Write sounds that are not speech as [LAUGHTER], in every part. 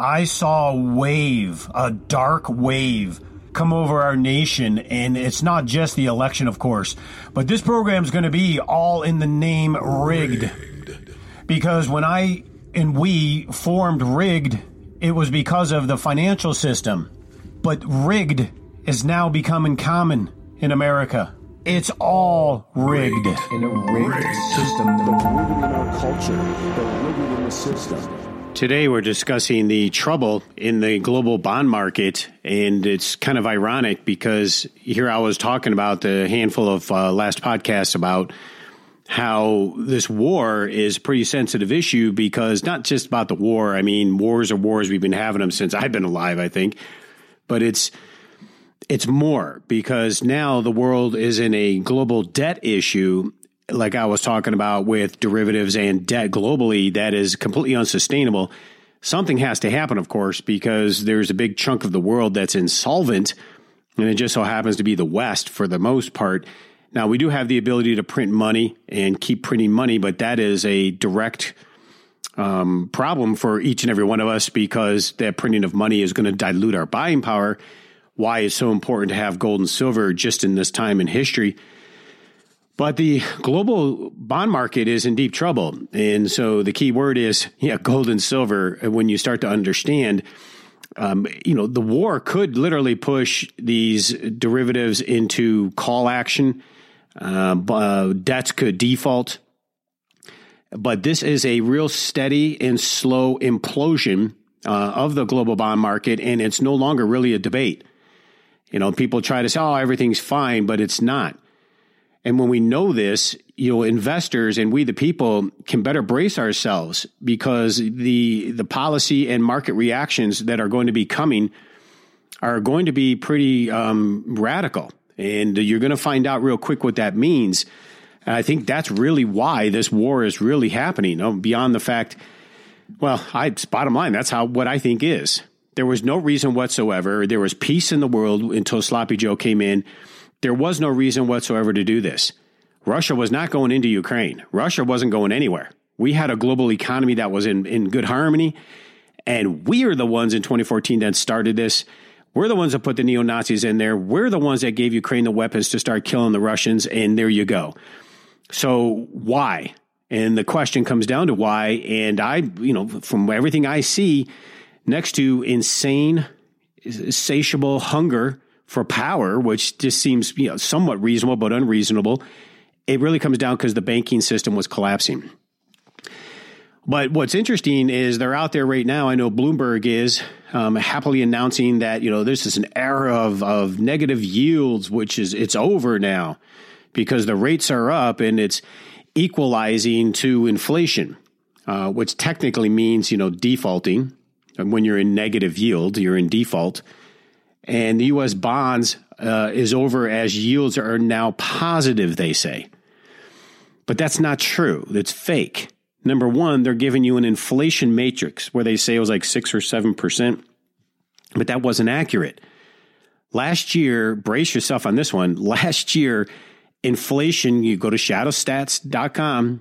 I saw a wave, a dark wave come over our nation. And it's not just the election, of course, but this program is going to be all in the name rigged. Because when I and we formed rigged, it was because of the financial system. But rigged is now becoming common in America. It's all rigged. In a rigged, rigged. system, the rigged in our culture, the rigged in the system. Today, we're discussing the trouble in the global bond market, and it's kind of ironic because here I was talking about the handful of uh, last podcasts about how this war is a pretty sensitive issue because not just about the war. I mean, wars are wars. We've been having them since I've been alive, I think, but it's it's more because now the world is in a global debt issue like I was talking about with derivatives and debt globally, that is completely unsustainable. Something has to happen, of course, because there's a big chunk of the world that's insolvent, and it just so happens to be the West for the most part. Now, we do have the ability to print money and keep printing money, but that is a direct um, problem for each and every one of us because that printing of money is going to dilute our buying power. Why it's so important to have gold and silver just in this time in history. But the global bond market is in deep trouble. And so the key word is, yeah, gold and silver. When you start to understand, um, you know, the war could literally push these derivatives into call action. Uh, uh, debts could default. But this is a real steady and slow implosion uh, of the global bond market, and it's no longer really a debate. You know, people try to say, oh, everything's fine, but it's not. And when we know this, you know, investors and we the people can better brace ourselves because the the policy and market reactions that are going to be coming are going to be pretty um, radical, and you're going to find out real quick what that means. And I think that's really why this war is really happening. Know, beyond the fact, well, I bottom line, that's how what I think is. There was no reason whatsoever. There was peace in the world until Sloppy Joe came in there was no reason whatsoever to do this. Russia was not going into Ukraine. Russia wasn't going anywhere. We had a global economy that was in, in good harmony. And we are the ones in 2014 that started this. We're the ones that put the neo Nazis in there. We're the ones that gave Ukraine the weapons to start killing the Russians. And there you go. So why? And the question comes down to why. And I, you know, from everything I see, next to insane, insatiable hunger for power, which just seems you know, somewhat reasonable but unreasonable. It really comes down because the banking system was collapsing. But what's interesting is they're out there right now. I know Bloomberg is um, happily announcing that you know this is an era of of negative yields, which is it's over now because the rates are up and it's equalizing to inflation, uh, which technically means you know defaulting. And when you're in negative yield, you're in default and the U.S. bonds uh, is over as yields are now positive, they say. But that's not true. It's fake. Number one, they're giving you an inflation matrix where they say it was like six or seven percent, but that wasn't accurate. Last year, brace yourself on this one. [LAUGHS] Last year, inflation, you go to shadowstats.com.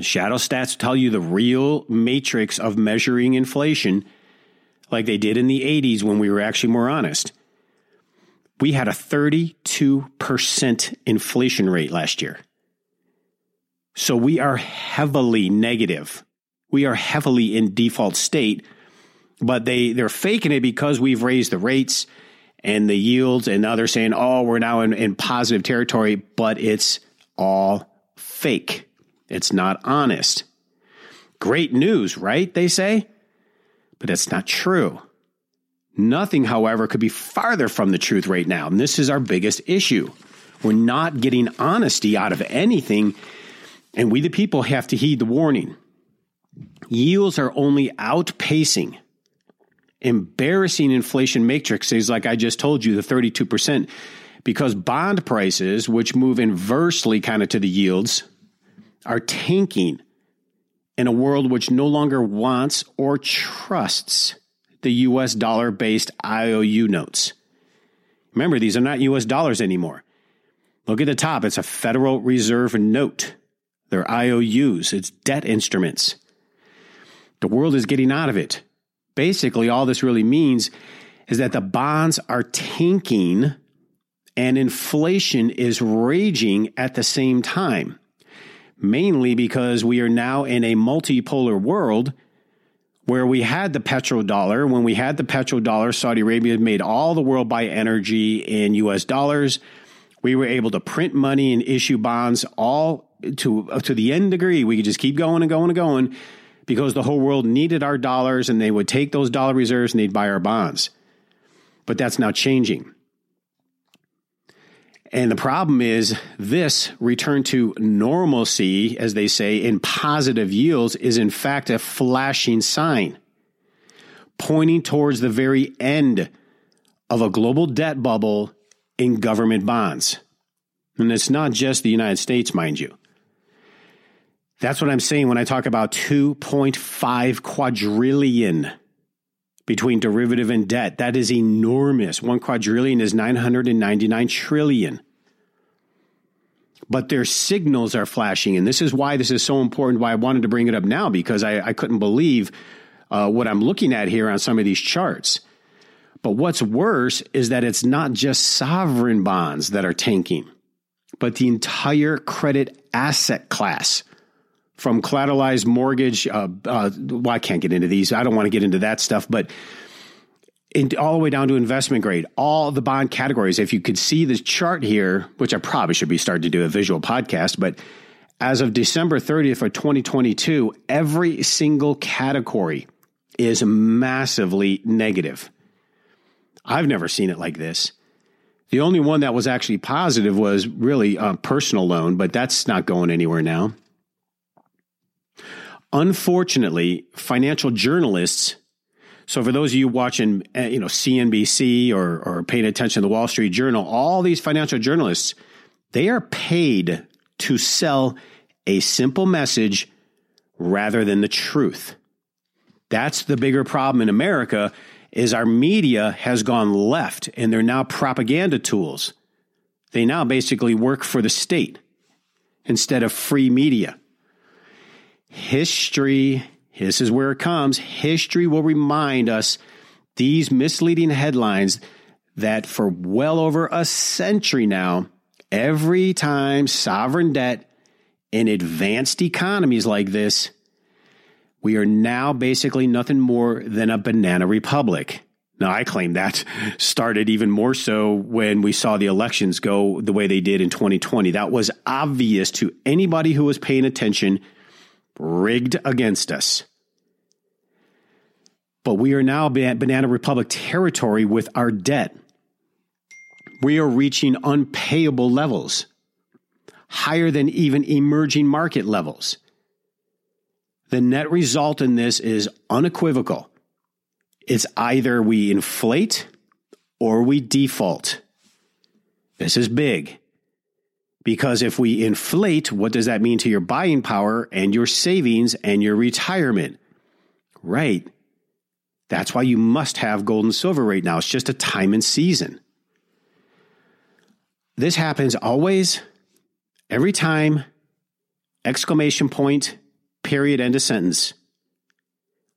Shadow stats tell you the real matrix of measuring inflation like they did in the 80s when we were actually more honest. We had a 32% inflation rate last year. So we are heavily negative. We are heavily in default state, but they, they're faking it because we've raised the rates and the yields, and now they're saying, oh, we're now in, in positive territory, but it's all fake. It's not honest. Great news, right? They say. But that's not true. Nothing, however, could be farther from the truth right now. And this is our biggest issue. We're not getting honesty out of anything. And we, the people, have to heed the warning. Yields are only outpacing embarrassing inflation matrices, like I just told you, the 32%, because bond prices, which move inversely kind of to the yields, are tanking in a world which no longer wants or trusts the US dollar based IOU notes. Remember, these are not US dollars anymore. Look at the top, it's a Federal Reserve note. They're IOUs, it's debt instruments. The world is getting out of it. Basically, all this really means is that the bonds are tanking and inflation is raging at the same time, mainly because we are now in a multipolar world where we had the petrodollar. When we had the petrodollar, Saudi Arabia made all the world buy energy in US dollars. We were able to print money and issue bonds all to, uh, to the end degree. We could just keep going and going and going because the whole world needed our dollars and they would take those dollar reserves and they'd buy our bonds. But that's now changing. And the problem is this return to normalcy, as they say, in positive yields is in fact a flashing sign pointing towards the very end of a global debt bubble in government bonds. And it's not just the United States, mind you. That's what I'm saying when I talk about 2.5 quadrillion between derivative and debt. That is enormous. One quadrillion is 999 trillion. But their signals are flashing. And this is why this is so important, why I wanted to bring it up now, because I, I couldn't believe uh, what I'm looking at here on some of these charts. But what's worse is that it's not just sovereign bonds that are tanking, but the entire credit asset class from collateralized mortgage. Uh, uh, well, I can't get into these. I don't want to get into that stuff, but in, all the way down to investment grade, all the bond categories. If you could see the chart here, which I probably should be starting to do a visual podcast, but as of December 30th of 2022, every single category is massively negative. I've never seen it like this. The only one that was actually positive was really a personal loan, but that's not going anywhere now. Unfortunately, financial journalists. So for those of you watching, uh, you know, CNBC or, or paying attention to the Wall Street Journal, all these financial journalists, they are paid to sell a simple message rather than the truth. That's the bigger problem in America is our media has gone left and they're now propaganda tools. They now basically work for the state instead of free media. History, this is where it comes. History will remind us these misleading headlines that for well over a century now, every time sovereign debt in advanced economies like this, we are now basically nothing more than a banana republic. Now, I claim that [LAUGHS] started even more so when we saw the elections go the way they did in 2020. That was obvious to anybody who was paying attention rigged against us. But we are now Banana Republic territory with our debt. We are reaching unpayable levels, higher than even emerging market levels. The net result in this is unequivocal. It's either we inflate or we default. This is big. Because if we inflate, what does that mean to your buying power and your savings and your retirement? Right. That's why you must have gold and silver right now. It's just a time and season. This happens always, every time, exclamation point, period, end of sentence.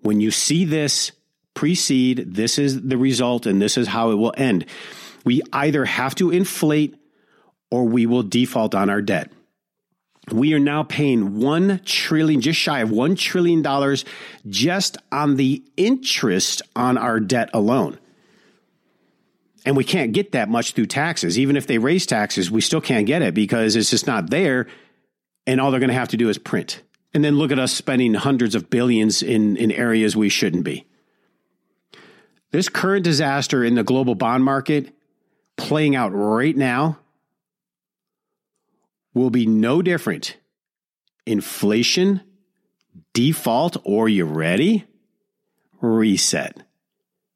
When you see this precede, this is the result and this is how it will end. We either have to inflate or we will default on our debt. We are now paying 1 trillion, just shy of 1 trillion dollars just on the interest on our debt alone. And we can't get that much through taxes. Even if they raise taxes, we still can't get it because it's just not there. And all they're going to have to do is print. And then look at us spending hundreds of billions in, in areas we shouldn't be. This current disaster in the global bond market playing out right now will be no different. Inflation, default, or you ready? Reset.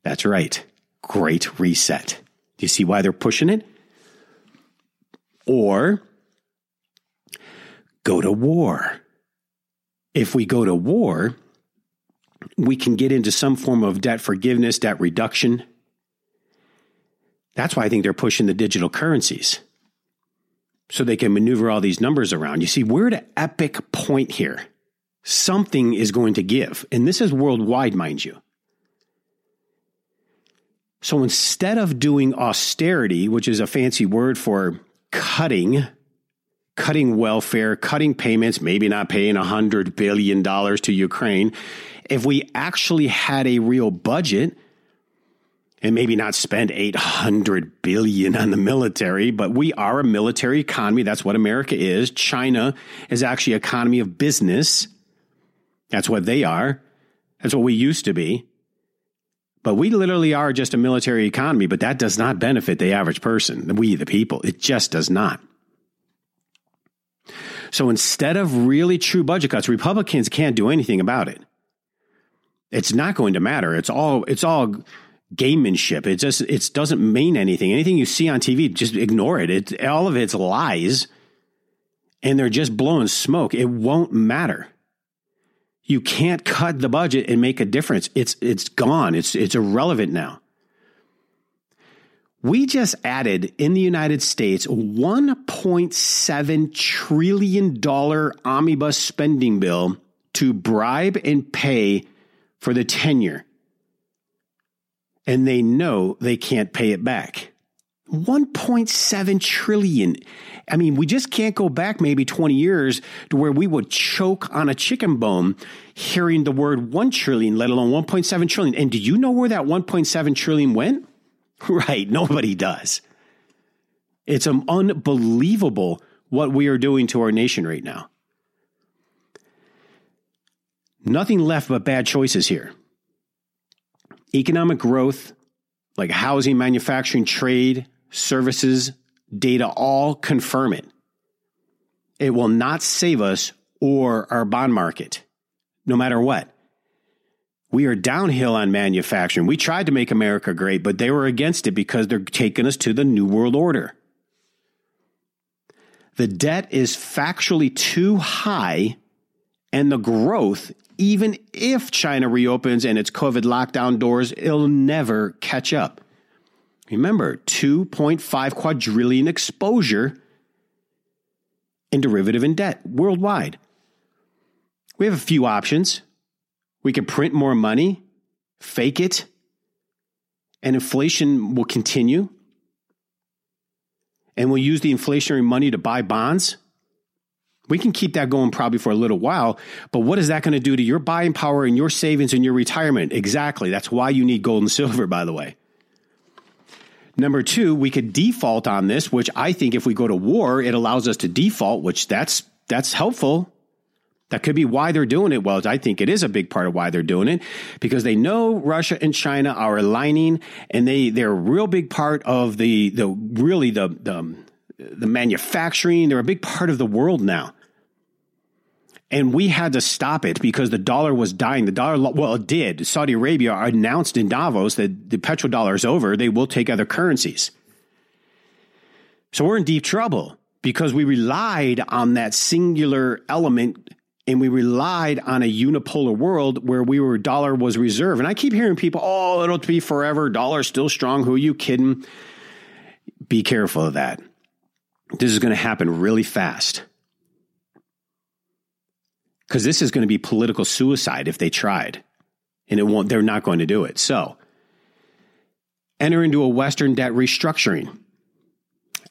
That's right. Great reset. Do you see why they're pushing it? Or go to war. If we go to war, we can get into some form of debt forgiveness, debt reduction. That's why I think they're pushing the digital currencies so they can maneuver all these numbers around. You see, we're at an epic point here. Something is going to give. And this is worldwide, mind you. So instead of doing austerity, which is a fancy word for cutting, cutting welfare, cutting payments, maybe not paying $100 billion to Ukraine, if we actually had a real budget, and maybe not spend 800 billion on the military, but we are a military economy. That's what America is. China is actually economy of business. That's what they are. That's what we used to be. But we literally are just a military economy, but that does not benefit the average person, we, the people. It just does not. So instead of really true budget cuts, Republicans can't do anything about it. It's not going to matter. It's all, it's all gamemanship. It just, it doesn't mean anything. Anything you see on TV, just ignore it. It, all of it's lies and they're just blowing smoke. It won't matter. You can't cut the budget and make a difference. It's it's gone. It's it's irrelevant now. We just added in the United States 1.7 trillion dollar omnibus spending bill to bribe and pay for the tenure. And they know they can't pay it back. 1.7 trillion. I mean, we just can't go back maybe 20 years to where we would choke on a chicken bone hearing the word 1 trillion, let alone 1.7 trillion. And do you know where that 1.7 trillion went? [LAUGHS] Right. Nobody does. It's um, unbelievable what we are doing to our nation right now. Nothing left but bad choices here. Economic growth, like housing, manufacturing, trade, services, data all confirm it. It will not save us or our bond market, no matter what. We are downhill on manufacturing. We tried to make America great, but they were against it because they're taking us to the New World Order. The debt is factually too high, and the growth, even if China reopens and its COVID lockdown doors, it'll never catch up. Remember, 2.5 quadrillion exposure in derivative and debt worldwide. We have a few options. We can print more money, fake it, and inflation will continue. And we'll use the inflationary money to buy bonds. We can keep that going probably for a little while, but what is that going to do to your buying power and your savings and your retirement? Exactly. That's why you need gold and [LAUGHS] silver, by the way. Number two, we could default on this, which I think if we go to war, it allows us to default, which that's that's helpful. That could be why they're doing it. Well, I think it is a big part of why they're doing it because they know Russia and China are aligning, and they they're a real big part of the the really the the, the manufacturing. They're a big part of the world now and we had to stop it because the dollar was dying. The dollar, well, it did. Saudi Arabia announced in Davos that the petrodollar is over. They will take other currencies. So we're in deep trouble because we relied on that singular element and we relied on a unipolar world where we were dollar was reserve. And I keep hearing people, oh, it'll be forever. Dollar's still strong. Who are you kidding? Be careful of that. This is going to happen really fast because this is going to be political suicide if they tried, and it won't. They're not going to do it. So, enter into a Western debt restructuring,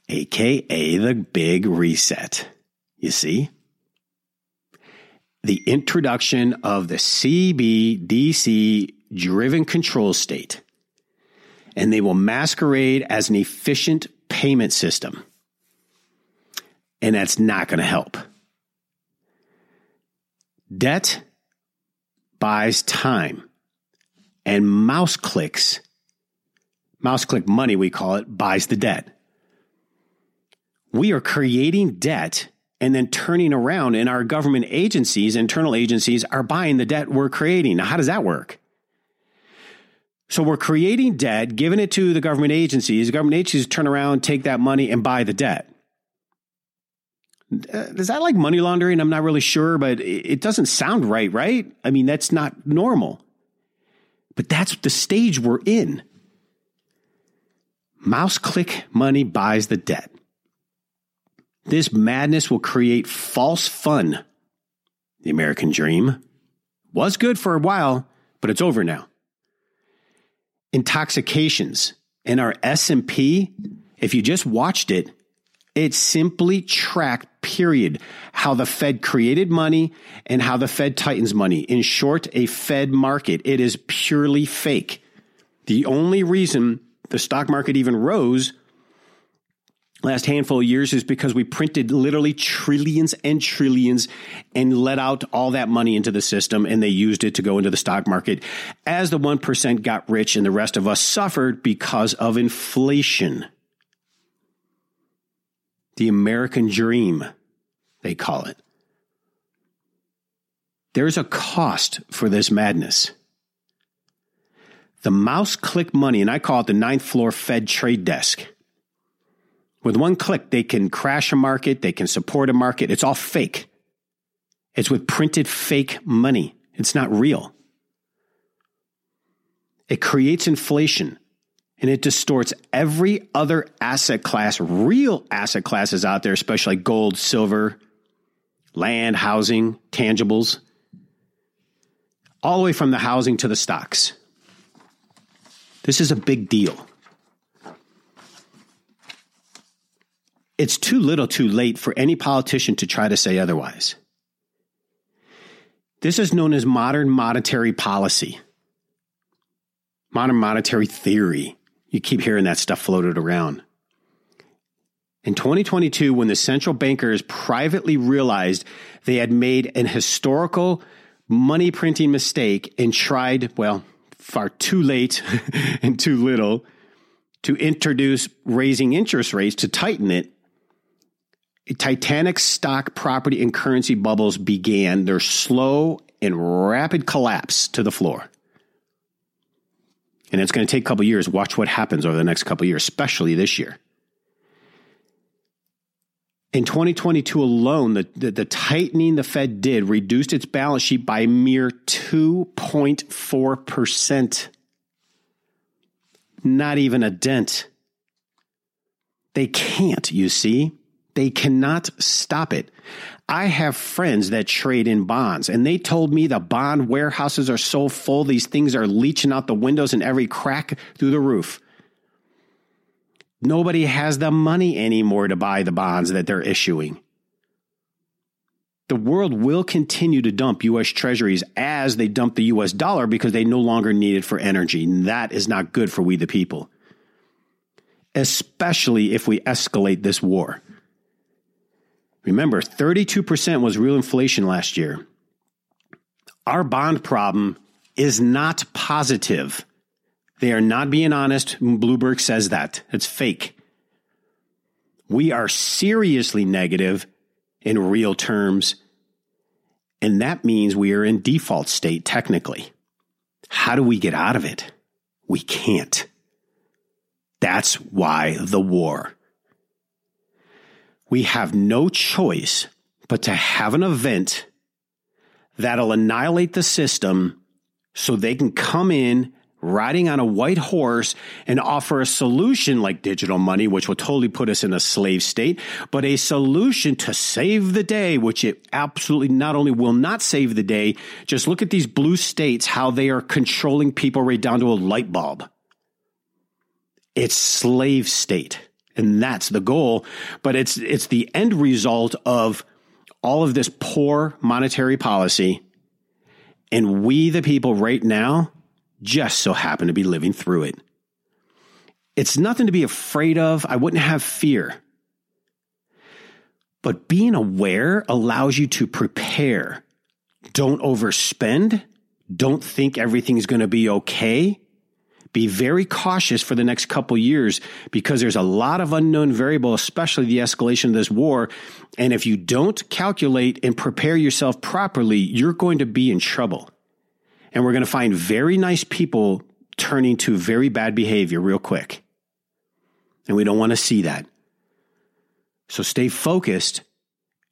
aka the Big Reset. You see, the introduction of the CBDC driven control state, and they will masquerade as an efficient payment system, and that's not going to help. Debt buys time, and mouse clicks, mouse click money, we call it, buys the debt. We are creating debt and then turning around, and our government agencies, internal agencies, are buying the debt we're creating. Now, how does that work? So we're creating debt, giving it to the government agencies. The government agencies turn around, take that money, and buy the debt. Uh, is that like money laundering? I'm not really sure, but it doesn't sound right, right? I mean, that's not normal. But that's the stage we're in. Mouse click money buys the debt. This madness will create false fun. The American dream was good for a while, but it's over now. intoxications in our S&P, if you just watched it, it simply tracked, period, how the Fed created money and how the Fed tightens money. In short, a Fed market. It is purely fake. The only reason the stock market even rose last handful of years is because we printed literally trillions and trillions and let out all that money into the system and they used it to go into the stock market as the 1% got rich and the rest of us suffered because of inflation. The American dream, they call it. There's a cost for this madness. The mouse click money, and I call it the ninth floor Fed trade desk with one click, they can crash a market, they can support a market. It's all fake. It's with printed fake money. It's not real. It creates inflation and it distorts every other asset class, real asset classes out there, especially gold, silver, land, housing, tangibles, all the way from the housing to the stocks. This is a big deal. It's too little too late for any politician to try to say otherwise. This is known as modern monetary policy, modern monetary theory. You keep hearing that stuff floated around. In 2022, when the central bankers privately realized they had made an historical money printing mistake and tried, well, far too late [LAUGHS] and too little, to introduce raising interest rates to tighten it, Titanic stock, property, and currency bubbles began their slow and rapid collapse to the floor. And it's going to take a couple years. Watch what happens over the next couple years, especially this year. In 2022 alone, the, the, the, tightening the Fed did reduced its balance sheet by a mere 2.4%. Not even a dent. They can't, you see. They cannot stop it. I have friends that trade in bonds, and they told me the bond warehouses are so full, these things are leaching out the windows and every crack through the roof. Nobody has the money anymore to buy the bonds that they're issuing. The world will continue to dump U.S. treasuries as they dump the U.S. dollar because they no longer need it for energy. And that is not good for we the people, especially if we escalate this war. Remember, 32% was real inflation last year. Our bond problem is not positive. They are not being honest. Bloomberg says that. It's fake. We are seriously negative in real terms, and that means we are in default state technically. How do we get out of it? We can't. That's why the war we have no choice but to have an event that'll annihilate the system so they can come in riding on a white horse and offer a solution like digital money, which will totally put us in a slave state, but a solution to save the day, which it absolutely not only will not save the day, just look at these blue states, how they are controlling people right down to a light bulb. It's slave state and that's the goal. But it's it's the end result of all of this poor monetary policy, and we, the people, right now, just so happen to be living through it. It's nothing to be afraid of. I wouldn't have fear. But being aware allows you to prepare. Don't overspend. Don't think everything's going to be okay be very cautious for the next couple years because there's a lot of unknown variable, especially the escalation of this war. And if you don't calculate and prepare yourself properly, you're going to be in trouble. And we're going to find very nice people turning to very bad behavior real quick. And we don't want to see that. So stay focused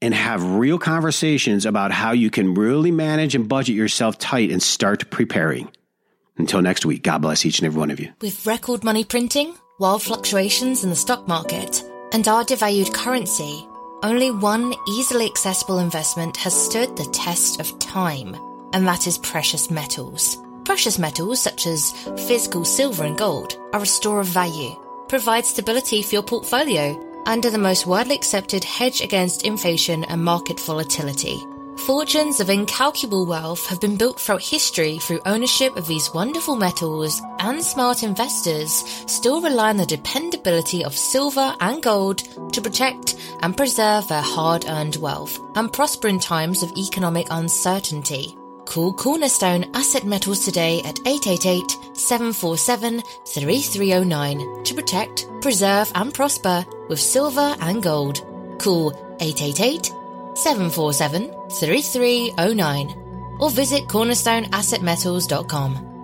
and have real conversations about how you can really manage and budget yourself tight and start preparing. Until next week, God bless each and every one of you. With record money printing, wild fluctuations in the stock market, and our devalued currency, only one easily accessible investment has stood the test of time, and that is precious metals. Precious metals such as physical silver and gold are a store of value, provide stability for your portfolio, and are the most widely accepted hedge against inflation and market volatility. Fortunes of incalculable wealth have been built throughout history through ownership of these wonderful metals, and smart investors still rely on the dependability of silver and gold to protect and preserve their hard earned wealth and prosper in times of economic uncertainty. Call Cornerstone Asset Metals today at 888 747 3309 to protect, preserve, and prosper with silver and gold. Call 888 747 3309 or visit cornerstoneassetmetals.com.